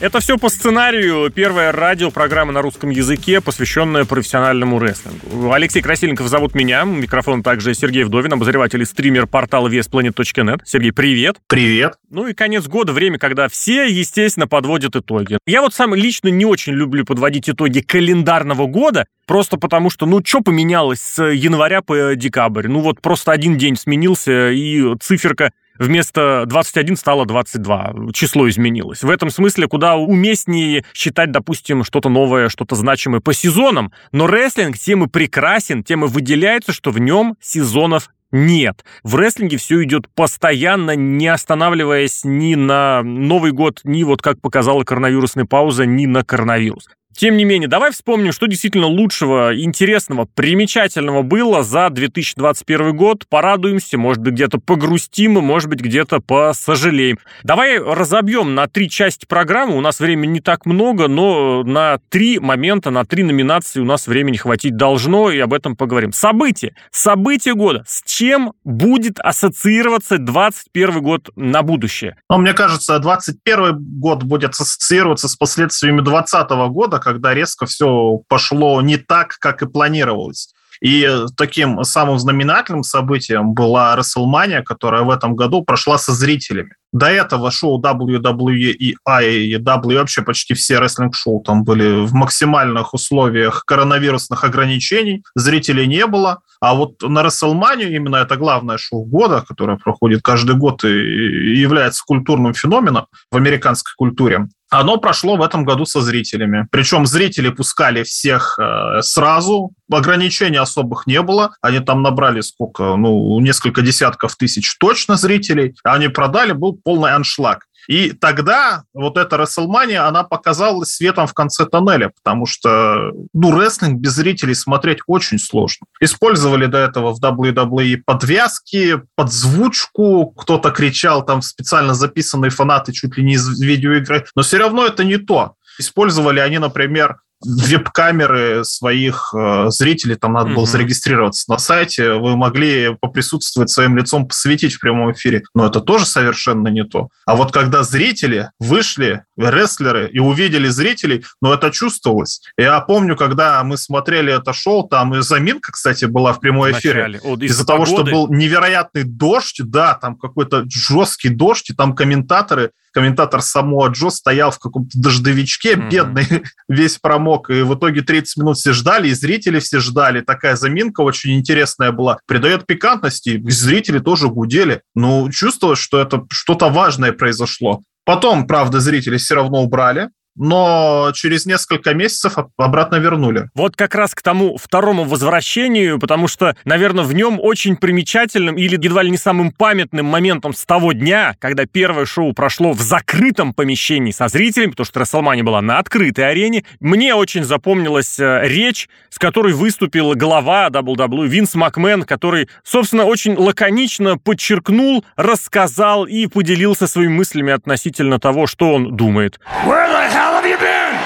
Это все по сценарию. Первая радиопрограмма на русском языке, посвященная профессиональному рестлингу. Алексей Красильников зовут меня. Микрофон также Сергей Вдовин, обозреватель и стример портала VSPlanet.net. Сергей, привет. Привет. Ну и конец года, время, когда все, естественно, подводят итоги. Я вот сам лично не очень люблю подводить итоги календарного года, просто потому что, ну, что поменялось с января по декабрь? Ну вот просто один день сменился, и циферка вместо 21 стало 22. Число изменилось. В этом смысле куда уместнее считать, допустим, что-то новое, что-то значимое по сезонам. Но рестлинг тем и прекрасен, тем и выделяется, что в нем сезонов нет. В рестлинге все идет постоянно, не останавливаясь ни на Новый год, ни вот как показала коронавирусная пауза, ни на коронавирус. Тем не менее, давай вспомним, что действительно лучшего, интересного, примечательного было за 2021 год. Порадуемся, может быть, где-то погрустим, может быть, где-то посожалеем. Давай разобьем на три части программы. У нас времени не так много, но на три момента, на три номинации у нас времени хватить должно, и об этом поговорим. События. События года. С чем будет ассоциироваться 2021 год на будущее? Ну, мне кажется, 2021 год будет ассоциироваться с последствиями 2020 года, когда резко все пошло не так, как и планировалось. И таким самым знаменательным событием была WrestleMania, которая в этом году прошла со зрителями. До этого шоу WWE и AEW, вообще почти все рестлинг-шоу там были в максимальных условиях коронавирусных ограничений, зрителей не было. А вот на WrestleMania, именно это главное шоу года, которое проходит каждый год и является культурным феноменом в американской культуре, оно прошло в этом году со зрителями. Причем зрители пускали всех э, сразу, ограничений особых не было. Они там набрали сколько, ну, несколько десятков тысяч точно зрителей. Они продали, был полный аншлаг. И тогда вот эта WrestleMania, она показалась светом в конце тоннеля, потому что, ну, рестлинг без зрителей смотреть очень сложно. Использовали до этого в WWE подвязки, подзвучку, кто-то кричал, там специально записанные фанаты чуть ли не из видеоигры, но все равно это не то. Использовали они, например, веб-камеры своих э, зрителей, там надо было зарегистрироваться на сайте, вы могли поприсутствовать своим лицом, посветить в прямом эфире, но это тоже совершенно не то. А вот когда зрители вышли, рестлеры, и увидели зрителей, ну это чувствовалось. Я помню, когда мы смотрели это шоу, там и заминка, кстати, была в прямом эфире. Из-за, из того, что был невероятный дождь, да, там какой-то жесткий дождь, и там комментаторы комментатор Самуа Джо стоял в каком-то дождевичке, mm-hmm. бедный, весь промок, и в итоге 30 минут все ждали, и зрители все ждали. Такая заминка очень интересная была. Придает пикантности, и зрители тоже гудели. Ну, чувствовалось, что это что-то важное произошло. Потом, правда, зрители все равно убрали, но через несколько месяцев обратно вернули. Вот как раз к тому второму возвращению, потому что, наверное, в нем очень примечательным или едва ли не самым памятным моментом с того дня, когда первое шоу прошло в закрытом помещении со зрителями, потому что Расселмани была на открытой арене, мне очень запомнилась э, речь, с которой выступил глава WWE Винс Макмен, который, собственно, очень лаконично подчеркнул, рассказал и поделился своими мыслями относительно того, что он думает. Where the hell you been?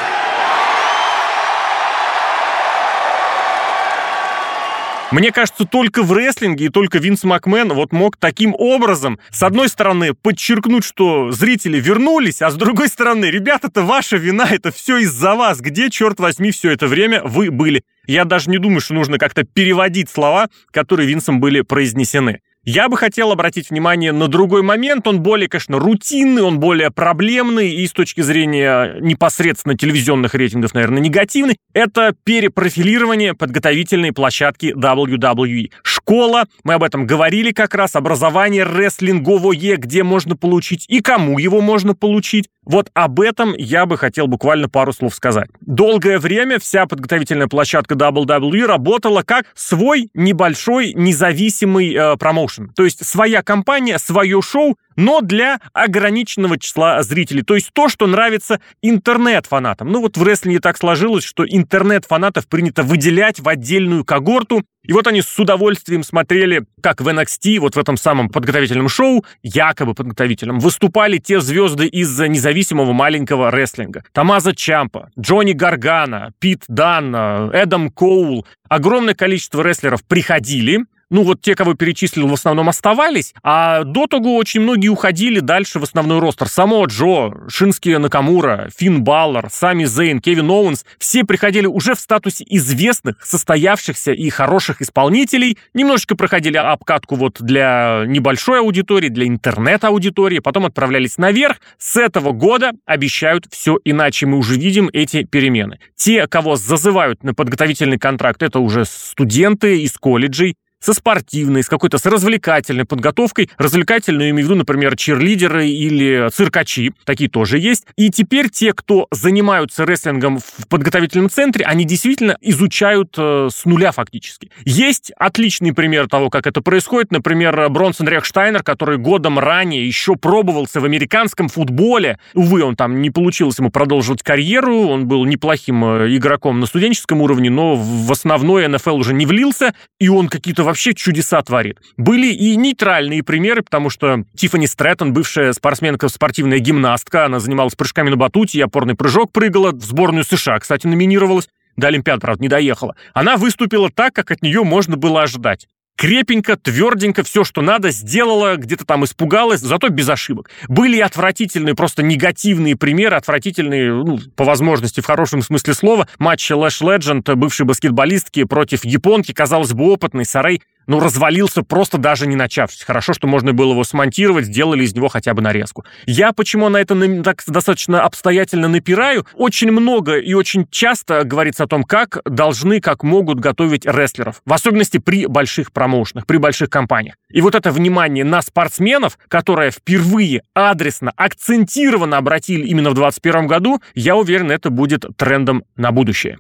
Мне кажется, только в рестлинге и только Винс Макмен вот мог таким образом, с одной стороны, подчеркнуть, что зрители вернулись, а с другой стороны, ребята, это ваша вина, это все из-за вас. Где, черт возьми, все это время вы были? Я даже не думаю, что нужно как-то переводить слова, которые Винсом были произнесены. Я бы хотел обратить внимание на другой момент. Он более, конечно, рутинный, он более проблемный и с точки зрения непосредственно телевизионных рейтингов, наверное, негативный. Это перепрофилирование подготовительной площадки WWE. Школа, мы об этом говорили как раз, образование рестлинговое, где можно получить и кому его можно получить. Вот об этом я бы хотел буквально пару слов сказать. Долгое время вся подготовительная площадка WWE работала как свой небольшой независимый э, промоушен. То есть своя компания, свое шоу, но для ограниченного числа зрителей. То есть то, что нравится интернет-фанатам. Ну вот в рестлинге так сложилось, что интернет-фанатов принято выделять в отдельную когорту, и вот они с удовольствием смотрели, как в NXT, вот в этом самом подготовительном шоу, якобы подготовительном, выступали те звезды из независимого маленького рестлинга. Тамаза Чампа, Джонни Гаргана, Пит Дан, Эдам Коул. Огромное количество рестлеров приходили, ну вот те, кого перечислил, в основном оставались, а до того очень многие уходили дальше в основной ростер. Само Джо, Шински Накамура, Финн Баллар, Сами Зейн, Кевин Оуэнс, все приходили уже в статусе известных, состоявшихся и хороших исполнителей, немножечко проходили обкатку вот для небольшой аудитории, для интернет-аудитории, потом отправлялись наверх. С этого года обещают все иначе. Мы уже видим эти перемены. Те, кого зазывают на подготовительный контракт, это уже студенты из колледжей, со спортивной, с какой-то с развлекательной подготовкой. Развлекательную имею в виду, например, чирлидеры или циркачи. Такие тоже есть. И теперь те, кто занимаются рестлингом в подготовительном центре, они действительно изучают э, с нуля фактически. Есть отличный пример того, как это происходит. Например, Бронсон Рехштайнер, который годом ранее еще пробовался в американском футболе. Увы, он там не получилось ему продолжить карьеру. Он был неплохим э, игроком на студенческом уровне, но в основной НФЛ уже не влился. И он какие-то чудеса творит. Были и нейтральные примеры, потому что Тиффани Стрэттон, бывшая спортсменка, спортивная гимнастка, она занималась прыжками на батуте, и опорный прыжок прыгала, в сборную США, кстати, номинировалась, до Олимпиад, правда, не доехала. Она выступила так, как от нее можно было ожидать крепенько, тверденько, все, что надо, сделала, где-то там испугалась, зато без ошибок. Были отвратительные, просто негативные примеры, отвратительные, ну, по возможности, в хорошем смысле слова, матчи Лэш Ледженд, бывшей баскетболистки против японки, казалось бы, опытный Сарей ну, развалился просто даже не начавшись. Хорошо, что можно было его смонтировать, сделали из него хотя бы нарезку. Я почему на это так достаточно обстоятельно напираю? Очень много и очень часто говорится о том, как должны, как могут готовить рестлеров. В особенности при больших промоушенах, при больших компаниях. И вот это внимание на спортсменов, которое впервые адресно, акцентированно обратили именно в 2021 году, я уверен, это будет трендом на будущее.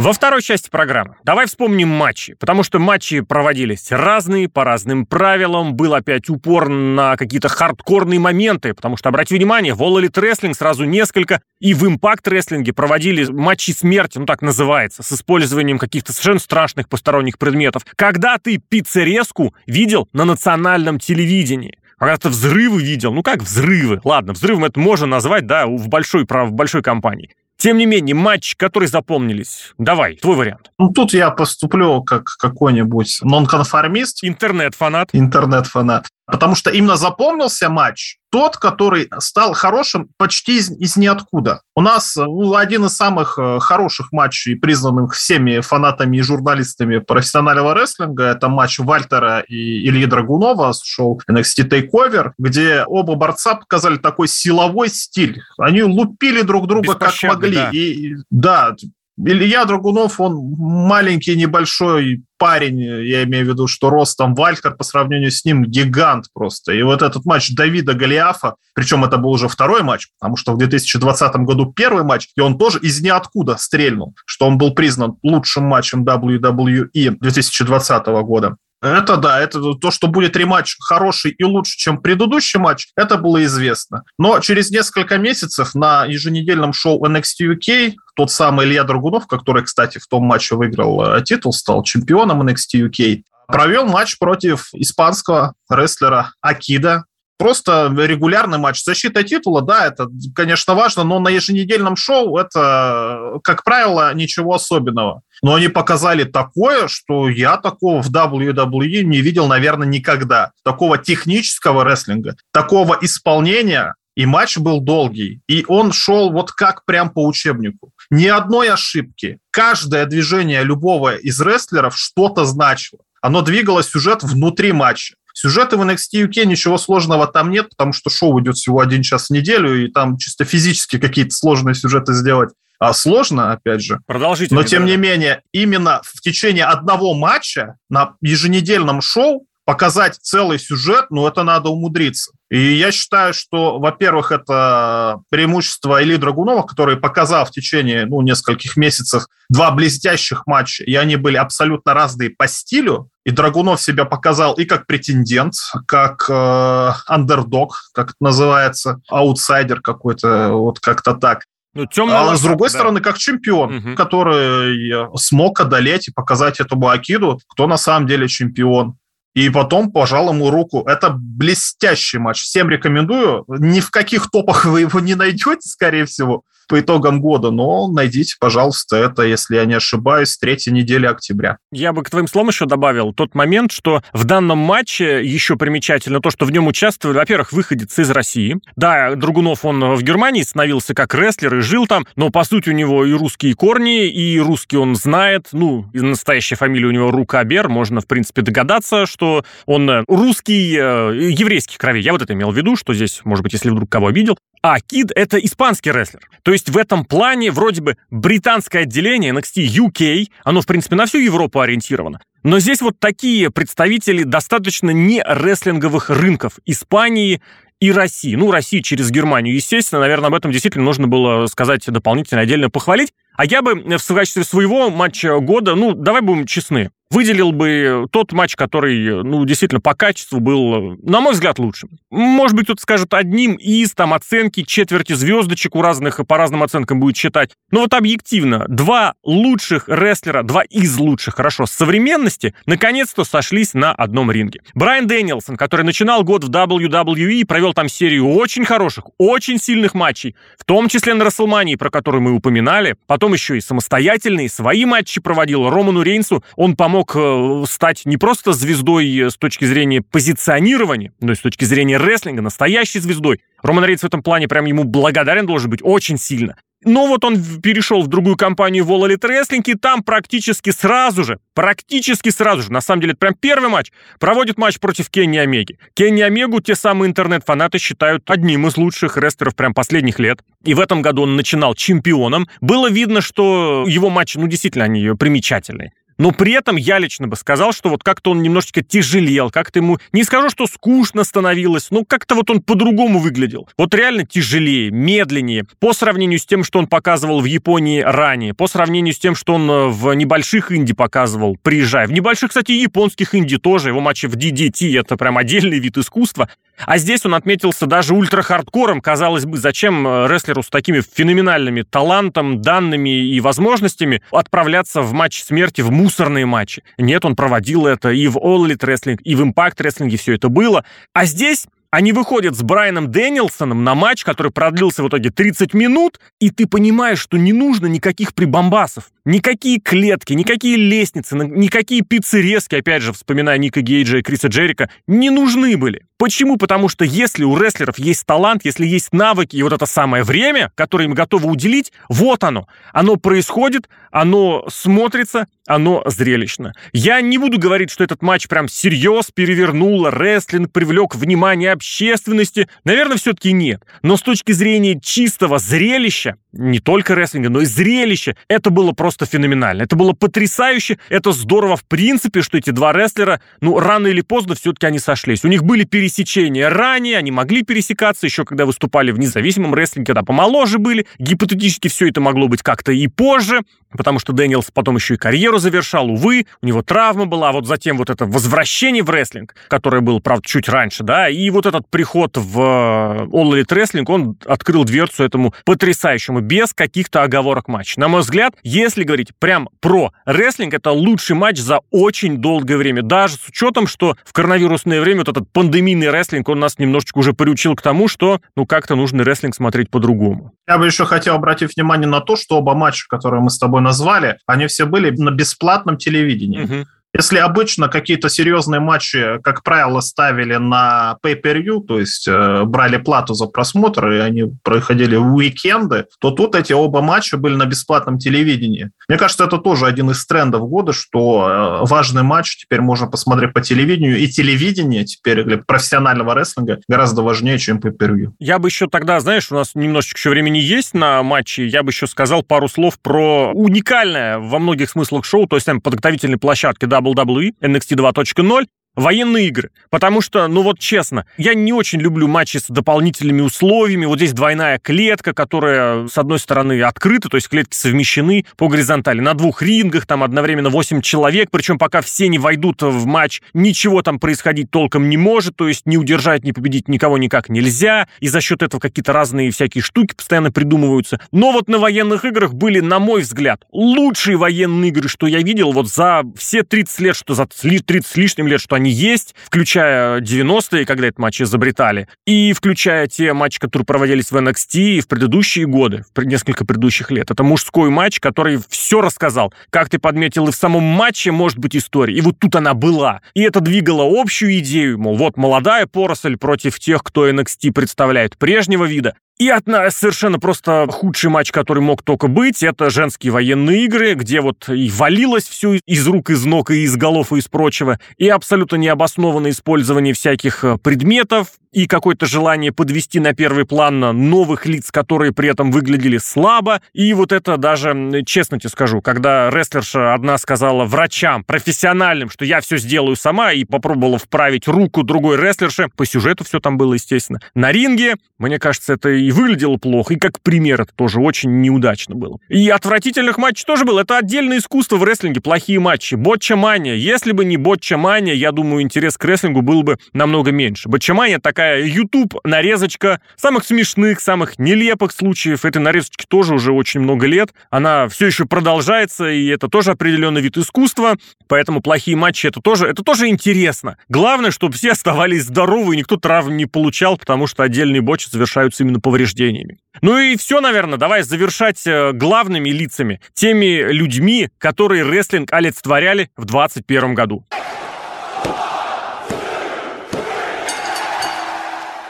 Во второй части программы давай вспомним матчи, потому что матчи проводились разные, по разным правилам, был опять упор на какие-то хардкорные моменты, потому что, обрати внимание, в All Elite Wrestling сразу несколько, и в Impact Wrestling проводили матчи смерти, ну так называется, с использованием каких-то совершенно страшных посторонних предметов. Когда ты пиццерезку видел на национальном телевидении? когда ты взрывы видел, ну как взрывы? Ладно, взрывом это можно назвать, да, в большой, в большой компании. Тем не менее, матч, который запомнились. Давай, твой вариант. Ну, тут я поступлю как какой-нибудь нонконформист. Интернет-фанат. Интернет-фанат. Потому что именно запомнился матч тот, который стал хорошим почти из, из ниоткуда. У нас ну, один из самых э, хороших матчей, признанных всеми фанатами и журналистами профессионального рестлинга, это матч Вальтера и Ильи Драгунова с шоу NXT TakeOver, где оба борца показали такой силовой стиль. Они лупили друг друга как могли. Да. И, да, Илья Драгунов, он маленький, небольшой парень, я имею в виду, что ростом Вальтер по сравнению с ним гигант просто. И вот этот матч Давида Голиафа, причем это был уже второй матч, потому что в 2020 году первый матч, и он тоже из ниоткуда стрельнул, что он был признан лучшим матчем WWE 2020 года. Это да, это то, что будет рематч хороший и лучше, чем предыдущий матч, это было известно. Но через несколько месяцев на еженедельном шоу NXT UK тот самый Илья Драгунов, который, кстати, в том матче выиграл э, титул, стал чемпионом NXT UK, провел матч против испанского рестлера Акида, просто регулярный матч. Защита титула, да, это, конечно, важно, но на еженедельном шоу это, как правило, ничего особенного. Но они показали такое, что я такого в WWE не видел, наверное, никогда. Такого технического рестлинга, такого исполнения, и матч был долгий. И он шел вот как прям по учебнику. Ни одной ошибки. Каждое движение любого из рестлеров что-то значило. Оно двигало сюжет внутри матча. Сюжеты в NXT UK ничего сложного там нет, потому что шоу идет всего один час в неделю, и там чисто физически какие-то сложные сюжеты сделать а сложно, опять же. Продолжительно. Но, тем да. не менее, именно в течение одного матча на еженедельном шоу показать целый сюжет, ну, это надо умудриться. И я считаю, что, во-первых, это преимущество Ильи Драгунова, который показал в течение ну, нескольких месяцев два блестящих матча, и они были абсолютно разные по стилю. И Драгунов себя показал и как претендент, как э, андердог, как это называется, аутсайдер какой-то, вот как-то так. Ну, а лошадка, с другой да. стороны, как чемпион, угу. который смог одолеть и показать этому Акиду, кто на самом деле чемпион и потом пожал ему руку. Это блестящий матч. Всем рекомендую. Ни в каких топах вы его не найдете, скорее всего по итогам года, но найдите, пожалуйста, это, если я не ошибаюсь, третьей недели октября. Я бы к твоим словам еще добавил тот момент, что в данном матче еще примечательно то, что в нем участвовали, во-первых, выходец из России. Да, Другунов, он в Германии становился как рестлер и жил там, но, по сути, у него и русские корни, и русский он знает, ну, настоящая фамилия у него Рукабер, можно, в принципе, догадаться, что он русский, э, еврейских кровей. Я вот это имел в виду, что здесь, может быть, если вдруг кого обидел, а Кид — это испанский рестлер. То есть в этом плане вроде бы британское отделение NXT UK, оно, в принципе, на всю Европу ориентировано. Но здесь вот такие представители достаточно не рестлинговых рынков Испании и России. Ну, России через Германию, естественно. Наверное, об этом действительно нужно было сказать дополнительно, отдельно похвалить. А я бы в качестве своего матча года, ну, давай будем честны, выделил бы тот матч, который, ну, действительно, по качеству был, на мой взгляд, лучшим. Может быть, кто-то скажет одним из, там, оценки четверти звездочек у разных, по разным оценкам будет считать. Но вот объективно, два лучших рестлера, два из лучших, хорошо, современности, наконец-то сошлись на одном ринге. Брайан Дэнилсон, который начинал год в WWE, провел там серию очень хороших, очень сильных матчей, в том числе на Расселмании, про которую мы упоминали, потом еще и самостоятельные свои матчи проводил. Роману Рейнсу он помог мог э, стать не просто звездой э, с точки зрения позиционирования, но и с точки зрения рестлинга, настоящей звездой. Роман Рейнс в этом плане прям ему благодарен должен быть очень сильно. Но вот он перешел в другую компанию в All Elite Wrestling, и там практически сразу же, практически сразу же, на самом деле это прям первый матч, проводит матч против Кенни Омеги. Кенни Омегу те самые интернет-фанаты считают одним из лучших рестлеров прям последних лет. И в этом году он начинал чемпионом. Было видно, что его матчи, ну, действительно, они примечательные. Но при этом я лично бы сказал, что вот как-то он немножечко тяжелел, как-то ему, не скажу, что скучно становилось, но как-то вот он по-другому выглядел. Вот реально тяжелее, медленнее, по сравнению с тем, что он показывал в Японии ранее, по сравнению с тем, что он э, в небольших инди показывал, приезжая. В небольших, кстати, японских инди тоже, его матчи в DDT, это прям отдельный вид искусства. А здесь он отметился даже ультра-хардкором. Казалось бы, зачем э, рестлеру с такими феноменальными талантом, данными и возможностями отправляться в матч смерти, в мусорные матчи? Нет, он проводил это и в All Elite Wrestling, и в Impact Wrestling все это было. А здесь они выходят с Брайаном Дэнилсоном на матч, который продлился в итоге 30 минут, и ты понимаешь, что не нужно никаких прибамбасов. Никакие клетки, никакие лестницы, никакие пиццерезки, опять же, вспоминая Ника Гейджа и Криса Джерика, не нужны были. Почему? Потому что если у рестлеров есть талант, если есть навыки и вот это самое время, которое им готовы уделить, вот оно. Оно происходит, оно смотрится, оно зрелищно. Я не буду говорить, что этот матч прям серьез перевернул, рестлинг привлек внимание общественности. Наверное, все-таки нет. Но с точки зрения чистого зрелища, не только рестлинга, но и зрелища, это было просто феноменально. Это было потрясающе, это здорово в принципе, что эти два рестлера, ну, рано или поздно все-таки они сошлись. У них были пересечения ранее, они могли пересекаться еще когда выступали в независимом рестлинге, когда помоложе были. Гипотетически все это могло быть как-то и позже, потому что Дэниелсон потом еще и карьеру завершал, увы, у него травма была, а вот затем вот это возвращение в рестлинг, которое было, правда, чуть раньше, да, и вот этот приход в э, All Elite Wrestling, он открыл дверцу этому потрясающему, без каких-то оговорок матч. На мой взгляд, если говорить прям про рестлинг, это лучший матч за очень долгое время, даже с учетом, что в коронавирусное время вот этот пандемийный рестлинг, он нас немножечко уже приучил к тому, что, ну, как-то нужно рестлинг смотреть по-другому. Я бы еще хотел обратить внимание на то, что оба матча, которые мы с тобой назвали, они все были на бесплатном телевидении. Угу. Если обычно какие-то серьезные матчи, как правило, ставили на pay-per-view, то есть э, брали плату за просмотр, и они проходили в уикенды, то тут эти оба матча были на бесплатном телевидении. Мне кажется, это тоже один из трендов года, что э, важный матч теперь можно посмотреть по телевидению, и телевидение теперь для профессионального рестлинга гораздо важнее, чем pay-per-view. Я бы еще тогда, знаешь, у нас немножечко еще времени есть на матче, я бы еще сказал пару слов про уникальное во многих смыслах шоу, то есть там подготовительной площадки, да, WWE, NXT 2.0, военные игры. Потому что, ну вот честно, я не очень люблю матчи с дополнительными условиями. Вот здесь двойная клетка, которая, с одной стороны, открыта, то есть клетки совмещены по горизонтали. На двух рингах, там одновременно 8 человек, причем пока все не войдут в матч, ничего там происходить толком не может, то есть не удержать, не победить никого никак нельзя, и за счет этого какие-то разные всякие штуки постоянно придумываются. Но вот на военных играх были, на мой взгляд, лучшие военные игры, что я видел вот за все 30 лет, что за 30 с лишним лет, что они есть, включая 90-е, когда этот матч изобретали, и включая те матчи, которые проводились в NXT в предыдущие годы, в несколько предыдущих лет. Это мужской матч, который все рассказал. Как ты подметил, и в самом матче может быть история. И вот тут она была. И это двигало общую идею, мол, вот молодая поросль против тех, кто NXT представляет прежнего вида. И одна совершенно просто худший матч, который мог только быть, это женские военные игры, где вот и валилось все из рук, из ног, и из голов, и из прочего, и абсолютно необоснованное использование всяких э, предметов, и какое-то желание подвести на первый план новых лиц, которые при этом выглядели слабо. И вот это даже, честно тебе скажу, когда рестлерша одна сказала врачам, профессиональным, что я все сделаю сама, и попробовала вправить руку другой рестлерши, по сюжету все там было, естественно. На ринге, мне кажется, это и выглядело плохо, и как пример это тоже очень неудачно было. И отвратительных матчей тоже было. Это отдельное искусство в рестлинге, плохие матчи. Ботча мания. Если бы не ботча мания, я думаю, интерес к рестлингу был бы намного меньше. Ботча мания такая такая YouTube нарезочка самых смешных, самых нелепых случаев. Этой нарезочки тоже уже очень много лет. Она все еще продолжается, и это тоже определенный вид искусства. Поэтому плохие матчи это тоже, это тоже интересно. Главное, чтобы все оставались здоровы, и никто травм не получал, потому что отдельные бочи завершаются именно повреждениями. Ну и все, наверное, давай завершать э, главными лицами, теми людьми, которые рестлинг олицетворяли в 2021 году.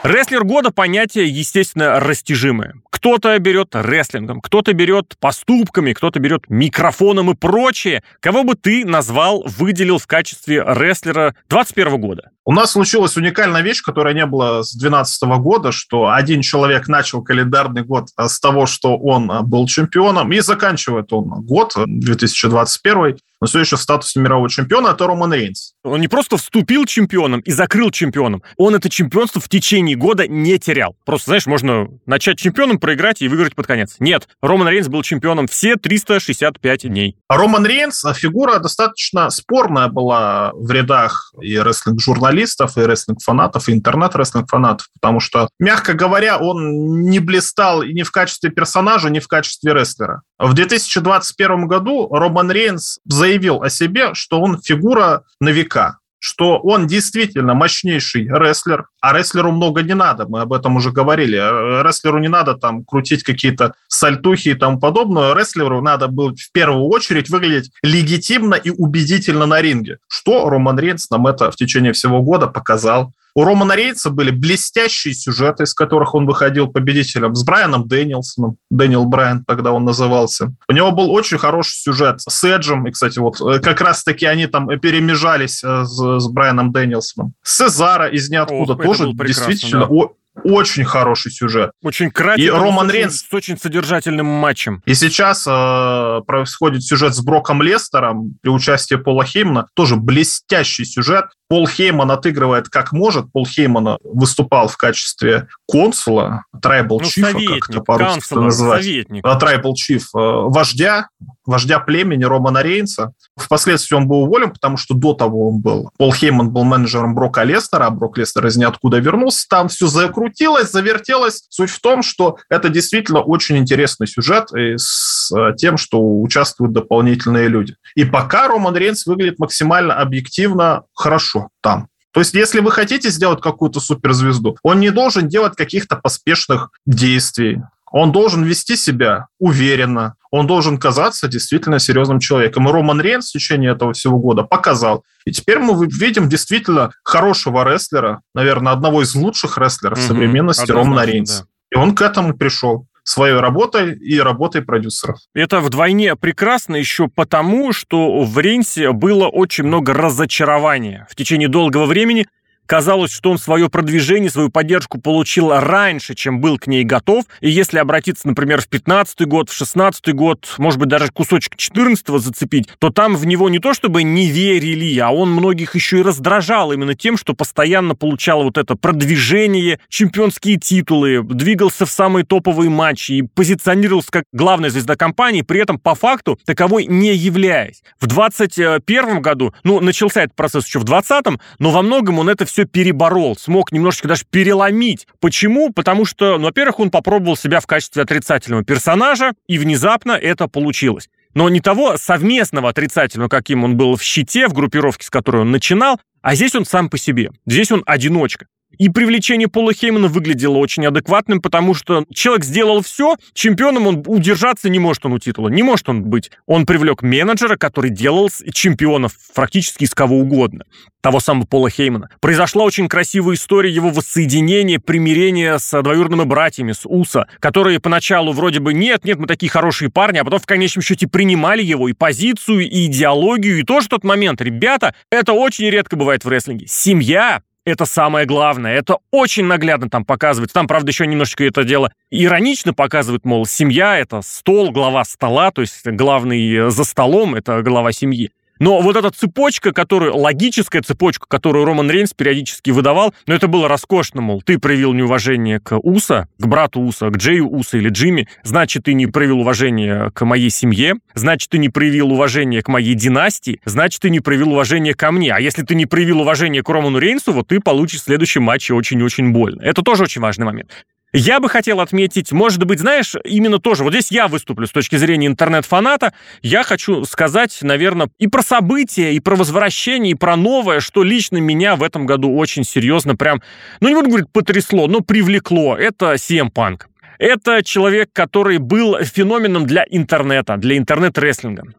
Рестлер года понятие, естественно, растяжимое. Кто-то берет рестлингом, кто-то берет поступками, кто-то берет микрофоном и прочее. Кого бы ты назвал, выделил в качестве рестлера 21 года? У нас случилась уникальная вещь, которая не была с 2012 года, что один человек начал календарный год с того, что он был чемпионом, и заканчивает он год 2021 но все еще в статусе мирового чемпиона, это Роман Рейнс. Он не просто вступил чемпионом и закрыл чемпионом, он это чемпионство в течение года не терял. Просто, знаешь, можно начать чемпионом, проиграть и выиграть под конец. Нет, Роман Рейнс был чемпионом все 365 дней. Роман Рейнс, а фигура достаточно спорная была в рядах и рестлинг-журналистов, и рестлинг-фанатов, и интернет-рестлинг-фанатов, потому что, мягко говоря, он не блистал ни в качестве персонажа, ни в качестве рестлера. В 2021 году Роман Рейнс заявил о себе, что он фигура на века, что он действительно мощнейший рестлер, а рестлеру много не надо, мы об этом уже говорили. Рестлеру не надо там крутить какие-то сальтухи и тому подобное. Рестлеру надо было в первую очередь выглядеть легитимно и убедительно на ринге. Что Роман Рейнс нам это в течение всего года показал. У Романа Рейнса были блестящие сюжеты, из которых он выходил победителем с Брайаном Дэнилсоном. Дэниел Брайан тогда он назывался. У него был очень хороший сюжет с Эджем. И, кстати, вот э, как раз-таки они там перемежались э, с, с Брайаном Дэнилсоном. Сезара из ниоткуда О, тоже действительно да очень хороший сюжет. Очень кратко. И Роман с Рейнс... С очень содержательным матчем. И сейчас э, происходит сюжет с Броком Лестером при участии Пола Хеймана. Тоже блестящий сюжет. Пол Хейман отыгрывает как может. Пол Хейман выступал в качестве консула, трайбл ну, чифа, как это по-русски называть. Советник. Трайбл чиф, вождя, вождя племени Романа Рейнса. Впоследствии он был уволен, потому что до того он был. Пол Хейман был менеджером Брока Лестера, а Брок Лестер из ниоткуда вернулся. Там все закрутилось, завертелось. Суть в том, что это действительно очень интересный сюжет и с э, тем, что участвуют дополнительные люди. И пока Роман Рейнс выглядит максимально объективно хорошо там. То есть, если вы хотите сделать какую-то суперзвезду, он не должен делать каких-то поспешных действий. Он должен вести себя уверенно, он должен казаться действительно серьезным человеком. И Роман Рейнс в течение этого всего года показал. И теперь мы видим действительно хорошего рестлера, наверное, одного из лучших рестлеров угу, современности, Романа Рейнса. Да. И он к этому пришел своей работой и работой продюсеров. Это вдвойне прекрасно еще потому, что в Рейнсе было очень много разочарования в течение долгого времени, Казалось, что он свое продвижение, свою поддержку получил раньше, чем был к ней готов. И если обратиться, например, в 15 год, в 16 год, может быть, даже кусочек 14 зацепить, то там в него не то чтобы не верили, а он многих еще и раздражал именно тем, что постоянно получал вот это продвижение, чемпионские титулы, двигался в самые топовые матчи и позиционировался как главная звезда компании, при этом по факту таковой не являясь. В 21 году, ну, начался этот процесс еще в 20-м, но во многом он это все переборол, смог немножечко даже переломить. Почему? Потому что, ну, во-первых, он попробовал себя в качестве отрицательного персонажа, и внезапно это получилось но не того совместного отрицательного, каким он был в щите, в группировке, с которой он начинал, а здесь он сам по себе. Здесь он одиночка. И привлечение Пола Хеймана выглядело очень адекватным, потому что человек сделал все, чемпионом он удержаться не может он у титула, не может он быть. Он привлек менеджера, который делал чемпионов практически из кого угодно того самого Пола Хеймана. Произошла очень красивая история его воссоединения, примирения с двоюродными братьями, с УСА, которые поначалу вроде бы нет, нет, мы такие хорошие парни, а потом в конечном счете принимали его и позицию, и идеологию, и тоже тот момент. Ребята, это очень редко бывает в рестлинге. Семья это самое главное. Это очень наглядно там показывается. Там, правда, еще немножечко это дело иронично показывают, мол, семья — это стол, глава стола, то есть главный за столом — это глава семьи. Но вот эта цепочка, которую, логическая цепочка, которую Роман Рейнс периодически выдавал, ну это было роскошно, мол, ты проявил неуважение к Уса, к брату Уса, к Джею Уса или Джимми, значит, ты не проявил уважение к моей семье, значит, ты не проявил уважение к моей династии, значит, ты не проявил уважение ко мне. А если ты не проявил уважение к Роману Рейнсу, вот ты получишь в следующем матче очень-очень больно. Это тоже очень важный момент. Я бы хотел отметить, может быть, знаешь, именно тоже, вот здесь я выступлю с точки зрения интернет-фаната, я хочу сказать, наверное, и про события, и про возвращение, и про новое, что лично меня в этом году очень серьезно прям, ну не буду говорить потрясло, но привлекло. Это CM Punk. Это человек, который был феноменом для интернета, для интернет-рестлинга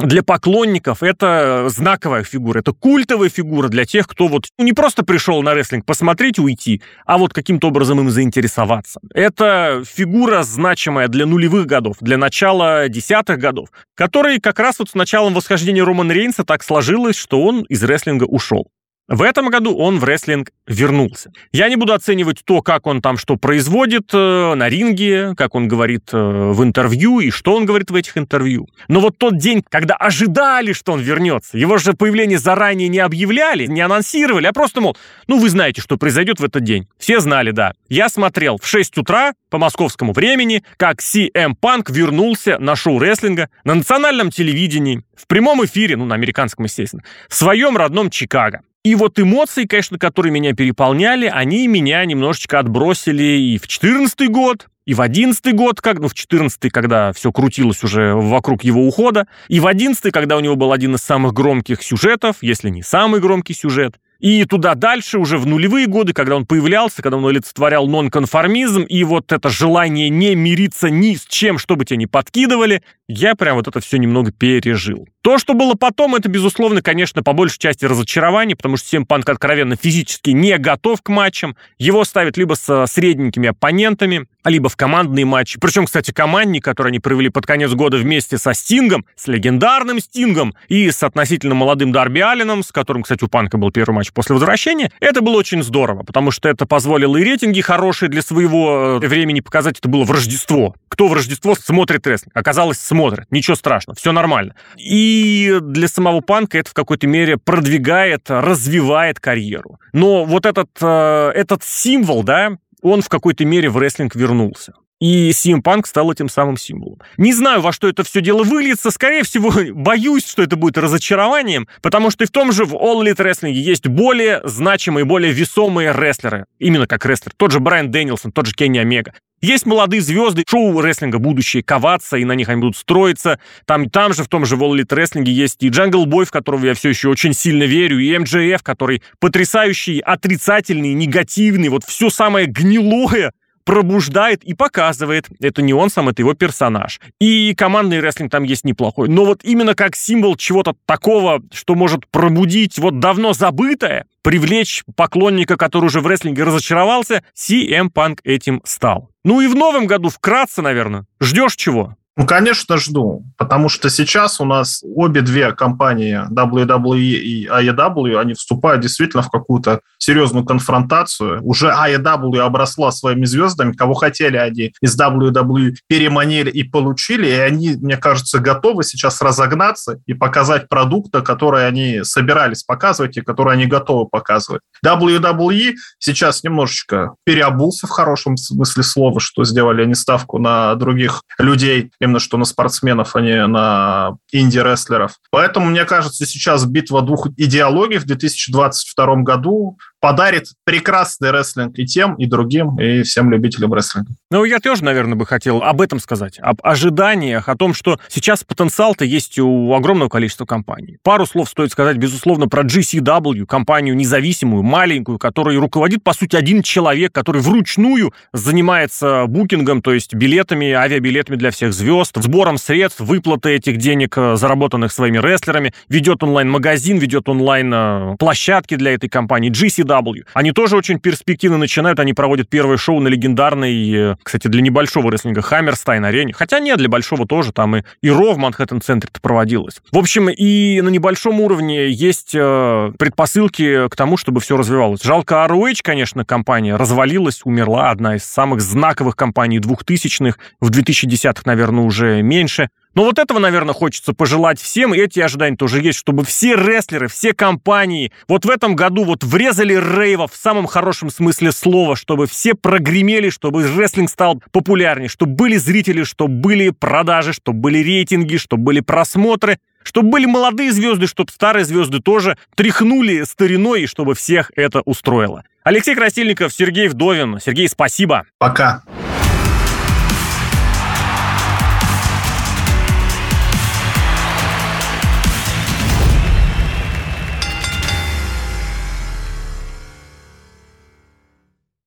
для поклонников это знаковая фигура, это культовая фигура для тех, кто вот не просто пришел на рестлинг посмотреть уйти, а вот каким-то образом им заинтересоваться. Это фигура значимая для нулевых годов, для начала десятых годов, который как раз вот с началом восхождения Романа Рейнса так сложилось, что он из рестлинга ушел. В этом году он в рестлинг вернулся. Я не буду оценивать то, как он там что производит э, на ринге, как он говорит э, в интервью и что он говорит в этих интервью. Но вот тот день, когда ожидали, что он вернется, его же появление заранее не объявляли, не анонсировали, а просто, мол, ну вы знаете, что произойдет в этот день. Все знали, да. Я смотрел в 6 утра по московскому времени, как CM Punk вернулся на шоу рестлинга на национальном телевидении, в прямом эфире, ну на американском, естественно, в своем родном Чикаго. И вот эмоции, конечно, которые меня переполняли, они меня немножечко отбросили и в 2014 год, и в 2011 год, как, ну, в 2014 когда все крутилось уже вокруг его ухода, и в 2011 когда у него был один из самых громких сюжетов, если не самый громкий сюжет, и туда дальше, уже в нулевые годы, когда он появлялся, когда он олицетворял нонконформизм, и вот это желание не мириться ни с чем, чтобы тебя не подкидывали, я прям вот это все немного пережил. То, что было потом, это, безусловно, конечно, по большей части разочарование, потому что Сим Панк откровенно физически не готов к матчам. Его ставят либо с средненькими оппонентами, либо в командные матчи. Причем, кстати, командник, который они провели под конец года вместе со Стингом, с легендарным Стингом и с относительно молодым Дарби Алленом, с которым, кстати, у Панка был первый матч после возвращения, это было очень здорово, потому что это позволило и рейтинги хорошие для своего э, времени показать. Это было в Рождество. Кто в Рождество смотрит рестлинг? Оказалось, смотрит. Ничего страшного, все нормально. И для самого Панка это в какой-то мере продвигает, развивает карьеру. Но вот этот, э, этот символ, да, он в какой-то мере в рестлинг вернулся. И CM Punk стал этим самым символом. Не знаю, во что это все дело выльется. Скорее всего, боюсь, что это будет разочарованием, потому что и в том же в All Elite Wrestling есть более значимые, более весомые рестлеры. Именно как рестлер. Тот же Брайан Дэниелсон, тот же Кенни Омега. Есть молодые звезды шоу рестлинга будущее, коваться, и на них они будут строиться. Там, там же, в том же Elite Wrestling есть и Джангл Бой, в которого я все еще очень сильно верю, и MJF, который потрясающий, отрицательный, негативный, вот все самое гнилое пробуждает и показывает. Это не он сам, это его персонаж. И командный рестлинг там есть неплохой. Но вот именно как символ чего-то такого, что может пробудить вот давно забытое, привлечь поклонника, который уже в рестлинге разочаровался, CM Punk этим стал. Ну и в новом году вкратце, наверное. Ждешь чего? Ну, конечно, жду, потому что сейчас у нас обе две компании WWE и AEW, они вступают действительно в какую-то серьезную конфронтацию. Уже AEW обросла своими звездами, кого хотели они из WWE переманили и получили, и они, мне кажется, готовы сейчас разогнаться и показать продукты, которые они собирались показывать и которые они готовы показывать. WWE сейчас немножечко переобулся в хорошем смысле слова, что сделали они ставку на других людей, именно что на спортсменов, а не на инди-рестлеров. Поэтому, мне кажется, сейчас битва двух идеологий в 2022 году подарит прекрасный рестлинг и тем, и другим, и всем любителям рестлинга. Ну, я тоже, наверное, бы хотел об этом сказать, об ожиданиях, о том, что сейчас потенциал-то есть у огромного количества компаний. Пару слов стоит сказать, безусловно, про GCW, компанию независимую, маленькую, которой руководит, по сути, один человек, который вручную занимается букингом, то есть билетами, авиабилетами для всех звезд, сбором средств, выплаты этих денег, э, заработанных своими рестлерами, ведет онлайн-магазин, ведет онлайн-площадки э, для этой компании. GCW AEW. Они тоже очень перспективно начинают, они проводят первое шоу на легендарной, э, кстати, для небольшого рестлинга Хаммерстайн-арене. Хотя нет, для большого тоже, там и, и Ро в Манхэттен-центре проводилось. В общем, и на небольшом уровне есть э, предпосылки к тому, чтобы все развивалось. Жалко, ROH, конечно, компания развалилась, умерла, одна из самых знаковых компаний двухтысячных, в 2010-х, наверное, уже меньше. Но вот этого, наверное, хочется пожелать всем, и эти ожидания тоже есть, чтобы все рестлеры, все компании вот в этом году вот врезали рейва в самом хорошем смысле слова, чтобы все прогремели, чтобы рестлинг стал популярнее, чтобы были зрители, чтобы были продажи, чтобы были рейтинги, чтобы были просмотры, чтобы были молодые звезды, чтобы старые звезды тоже тряхнули стариной, и чтобы всех это устроило. Алексей Красильников, Сергей Вдовин. Сергей, спасибо. Пока.